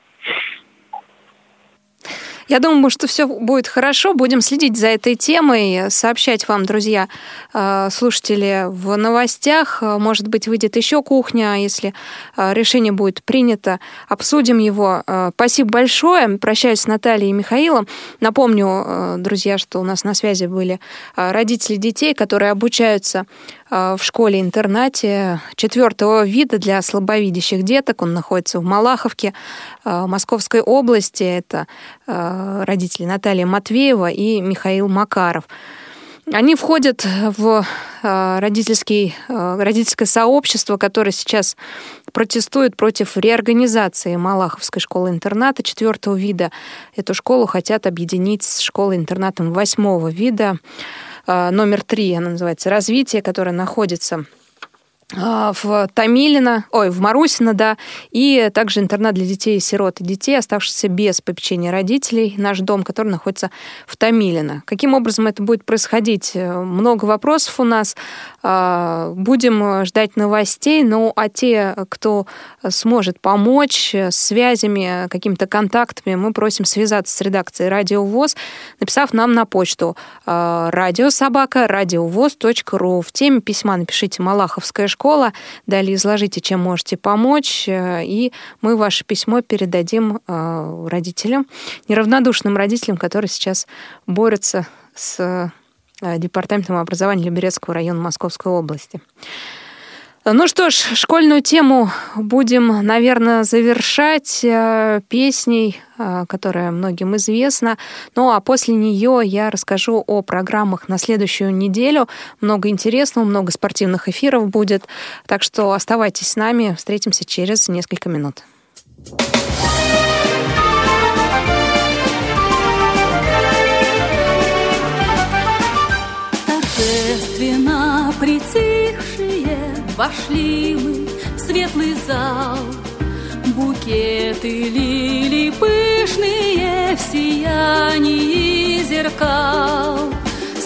Я думаю, что все будет хорошо. Будем следить за этой темой, сообщать вам, друзья, э, слушатели, в новостях. Может быть, выйдет еще кухня, если э, решение будет принято. Обсудим его. Э, спасибо большое. Прощаюсь с Натальей и Михаилом. Напомню, друзья, что у нас на связи были родители детей, которые обучаются в школе-интернате четвертого вида для слабовидящих деток. Он находится в Малаховке Московской области. Это родители Наталья Матвеева и Михаил Макаров. Они входят в э, родительский, э, родительское сообщество, которое сейчас протестует против реорганизации Малаховской школы-интерната четвертого вида. Эту школу хотят объединить с школой-интернатом восьмого вида. Э, номер три, она называется «Развитие», которая находится а, в Томилино, ой, в Марусино, да, и также интернат для детей и сирот и детей, оставшихся без попечения родителей, наш дом, который находится в Томилино. Каким образом это будет происходить? Э, много вопросов у нас. А, будем ждать новостей, ну, а те, кто сможет помочь с связями, какими-то контактами, мы просим связаться с редакцией Радио ВОЗ, написав нам на почту а, радиособака радиовоз.ру. В теме письма напишите «Малаховская школа». Далее изложите, чем можете помочь, э, и мы ваше письмо передадим э, родителям, неравнодушным родителям, которые сейчас борются с э, Департаментом образования Люберецкого района Московской области. Ну что ж, школьную тему будем, наверное, завершать э, песней, э, которая многим известна. Ну а после нее я расскажу о программах на следующую неделю. Много интересного, много спортивных эфиров будет. Так что оставайтесь с нами. Встретимся через несколько минут. Торжественно Вошли мы в светлый зал, Букеты лилий пышные В сиянии зеркал.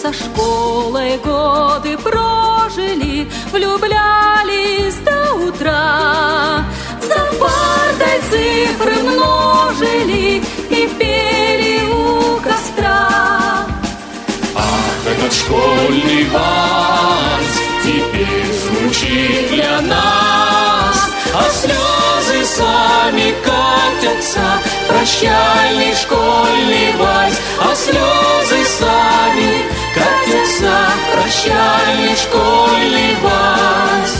Со школой годы прожили, Влюблялись до утра. За партой цифры множили И пели у костра. Ах, этот школьный вальс теперь звучит для нас, а слезы сами катятся, прощальный школьный вальс, а слезы сами катятся, прощальный школьный вальс.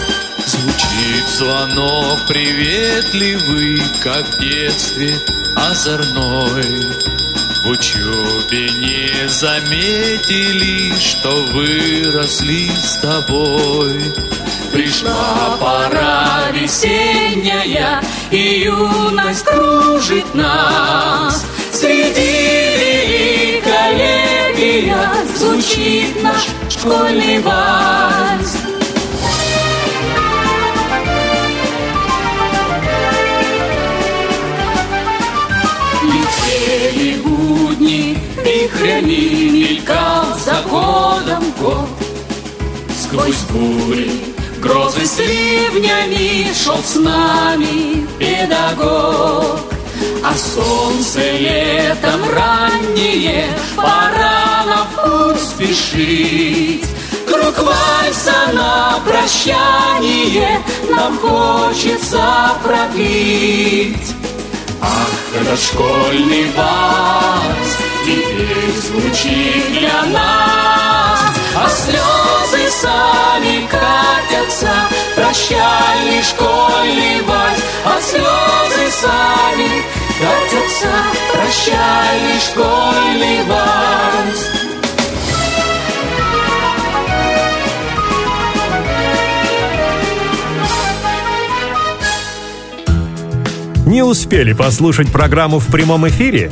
Звучит звонок приветливый, как в детстве озорной. В учебе не заметили, что выросли с тобой. Пришла пора весенняя, и юность кружит нас. Среди великолепия звучит наш школьный вальс. Вихрями мелькал за годом год. Сквозь бури, грозы с ливнями Шел с нами педагог. А солнце летом раннее Пора на путь спешить. Круг вальса на прощание Нам хочется продлить. Ах, этот школьный вальс Теперь звучит для нас. А слезы сами катятся Прощальный школьный вальс. А слезы сами катятся Прощальный школьный вальс. Не успели послушать программу в прямом эфире?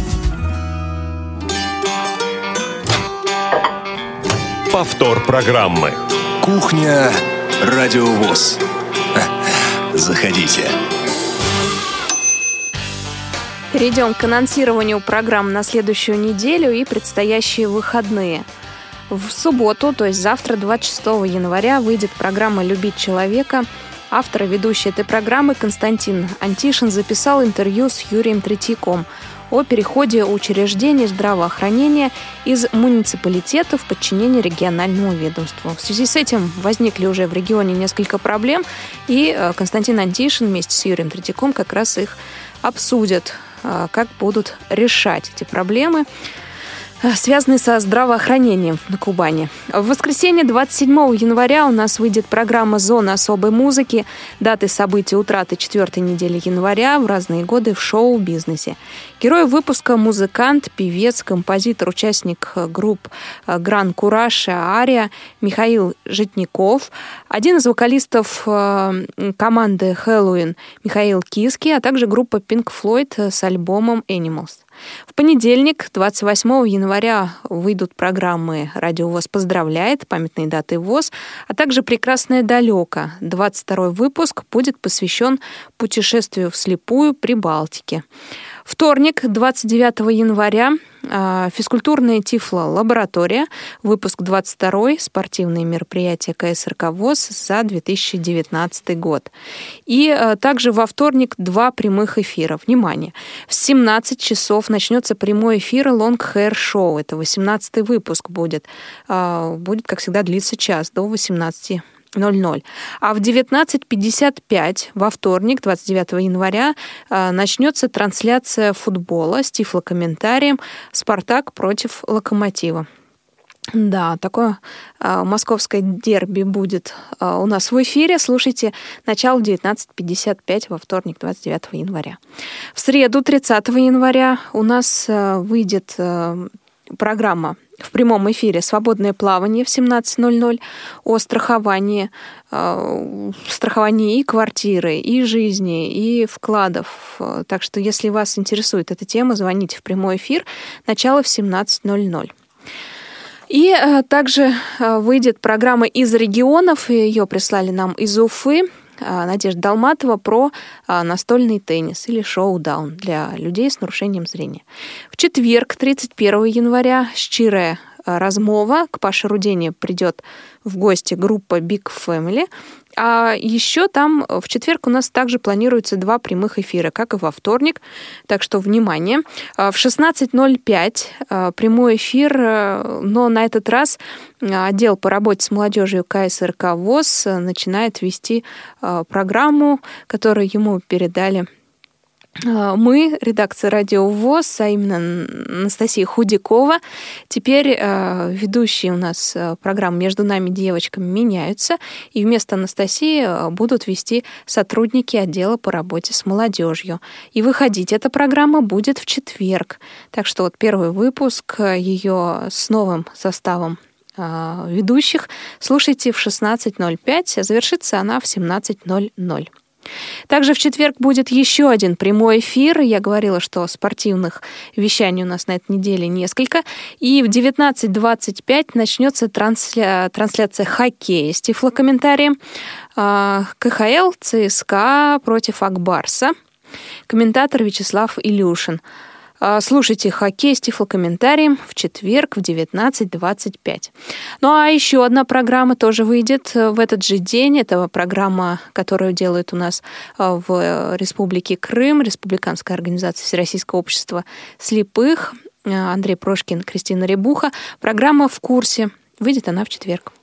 Повтор программы. Кухня Радиовоз. Заходите. Перейдем к анонсированию программ на следующую неделю и предстоящие выходные. В субботу, то есть завтра, 26 января, выйдет программа «Любить человека», Автор и ведущий этой программы Константин Антишин записал интервью с Юрием Третьяком о переходе учреждений здравоохранения из муниципалитета в подчинение региональному ведомству. В связи с этим возникли уже в регионе несколько проблем, и э, Константин Антишин вместе с Юрием Третьяком как раз их обсудят, э, как будут решать эти проблемы связанный со здравоохранением на Кубани. В воскресенье 27 января у нас выйдет программа «Зона особой музыки». Даты событий утраты четвертой недели января в разные годы в шоу-бизнесе. Герой выпуска – музыкант, певец, композитор, участник групп «Гран Кураж» и «Ария» Михаил Житников, один из вокалистов э, команды «Хэллоуин» Михаил Киски, а также группа Pink Floyd с альбомом «Animals». В понедельник, 28 января, выйдут программы «Радио ВОЗ поздравляет», памятные даты ВОЗ, а также «Прекрасное далеко». 22 выпуск будет посвящен путешествию вслепую при Балтике. Вторник, 29 января, а, физкультурная Тифло-лаборатория, выпуск 22 спортивные мероприятия КСРК ВОЗ за 2019 год. И а, также во вторник два прямых эфира. Внимание! В 17 часов начнется прямой эфир Long Hair Show. Это 18 выпуск будет. А, будет, как всегда, длиться час до 18 00. А в 19.55 во вторник, 29 января, а, начнется трансляция футбола с тифлокомментарием «Спартак против Локомотива». Да, такое э, московское дерби будет э, у нас в эфире. Слушайте начало 19.55 во вторник, 29 января. В среду, 30 января, у нас э, выйдет э, программа в прямом эфире «Свободное плавание» в 17.00 о страховании, э, страховании и квартиры, и жизни, и вкладов. Так что, если вас интересует эта тема, звоните в прямой эфир. Начало в 17.00. И э, также э, выйдет программа из регионов, ее прислали нам из Уфы. А, Надежда Долматова про а, настольный теннис или шоу-даун для людей с нарушением зрения. В четверг, 31 января, щирая размова. К Паше Рудене придет в гости группа Big Family. А еще там в четверг у нас также планируется два прямых эфира, как и во вторник. Так что, внимание, в 16.05 прямой эфир, но на этот раз отдел по работе с молодежью КСРК ВОЗ начинает вести программу, которую ему передали а, мы, редакция «Радио ВОЗ», а именно Анастасия Худякова. Теперь э, ведущие у нас э, программы «Между нами девочками» меняются, и вместо Анастасии будут вести сотрудники отдела по работе с молодежью. И выходить эта программа будет в четверг. Так что вот первый выпуск ее с новым составом ведущих слушайте в 16.05, а завершится она в 17.00. Также в четверг будет еще один прямой эфир. Я говорила, что спортивных вещаний у нас на этой неделе несколько. И в 19.25 начнется трансля... трансляция хоккея с тифлокомментарием. А, КХЛ ЦСКА против Акбарса. Комментатор Вячеслав Илюшин. А, слушайте хоккей с тифлокомментарием в четверг в 19.25. Ну а еще одна программа тоже выйдет э, в этот же день. Это программа, которую делают у нас э, в Республике Крым, Республиканская организация Всероссийского общества слепых. Э, Андрей Прошкин, Кристина Ребуха. Программа «В курсе». Выйдет она в четверг.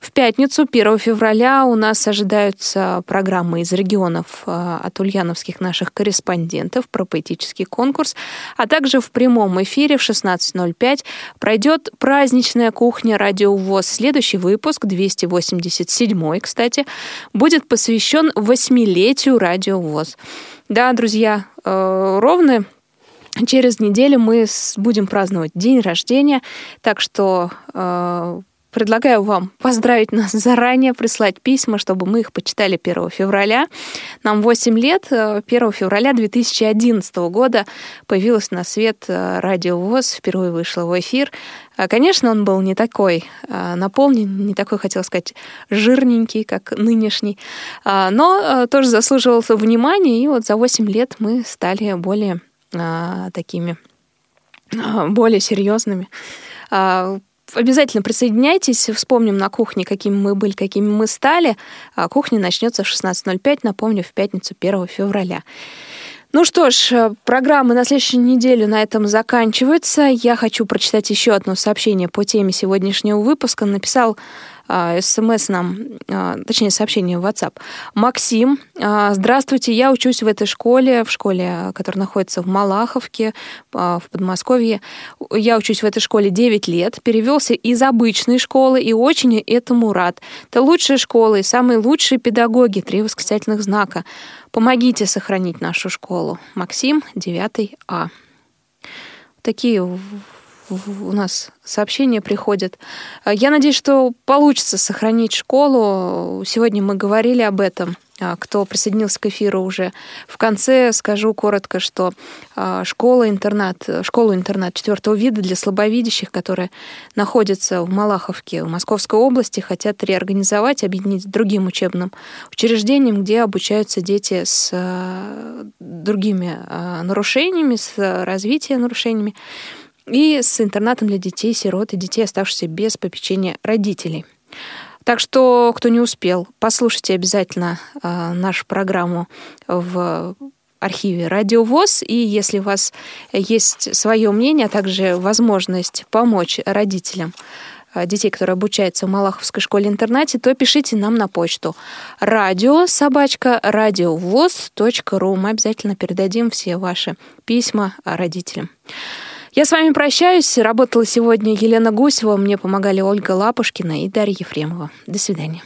В пятницу, 1 февраля, у нас ожидаются программы из регионов э, от ульяновских наших корреспондентов про поэтический конкурс, а также в прямом эфире в 16.05 пройдет праздничная кухня «Радио ВОЗ». Следующий выпуск, 287 кстати, будет посвящен восьмилетию «Радио ВОЗ». Да, друзья, э, ровно Через неделю мы будем праздновать день рождения, так что э, Предлагаю вам поздравить нас заранее, прислать письма, чтобы мы их почитали 1 февраля. Нам 8 лет. 1 э, февраля 2011 года появилась на свет э, радио ВОЗ, впервые вышла в эфир. А, конечно, он был не такой э, наполнен, не такой, хотел сказать, жирненький, как нынешний, а, но тоже заслуживал внимания, и вот за 8 лет мы стали более такими, более серьезными обязательно присоединяйтесь, вспомним на кухне, какими мы были, какими мы стали. А кухня начнется в 16.05, напомню, в пятницу 1 февраля. Ну что ж, э, программы на следующую неделю на этом заканчиваются. Я хочу прочитать еще одно сообщение по теме сегодняшнего выпуска. Написал смс нам, а, точнее, сообщение в WhatsApp. Максим, а, здравствуйте, я учусь в этой школе, в школе, которая находится в Малаховке, в Подмосковье. Я учусь в этой школе 9 лет, перевелся из обычной школы и очень этому рад. Это лучшая школа и самые лучшие педагоги, три восклицательных знака. Помогите сохранить нашу школу. Максим, 9 А. Такие у нас сообщения приходят. Э, я надеюсь, что получится сохранить школу. Сегодня мы говорили об этом. А, кто присоединился к эфиру уже в конце, скажу коротко, что а, школа-интернат, школу-интернат четвертого вида для слабовидящих, которая находится в Малаховке, в Московской области, хотят реорганизовать, объединить с другим учебным учреждением, где обучаются дети с а, другими нарушениями, с развитием нарушениями и с интернатом для детей, сирот и детей, оставшихся без попечения родителей. Так что, кто не успел, послушайте обязательно э, нашу программу в архиве Радио ВОЗ. И если у вас есть свое мнение, а также возможность помочь родителям а, детей, которые обучаются в Малаховской школе-интернате, то пишите нам на почту радио. Мы обязательно передадим все ваши письма родителям. Я с вами прощаюсь. Работала сегодня Елена Гусева, мне помогали Ольга Лапушкина и Дарья Ефремова. До свидания.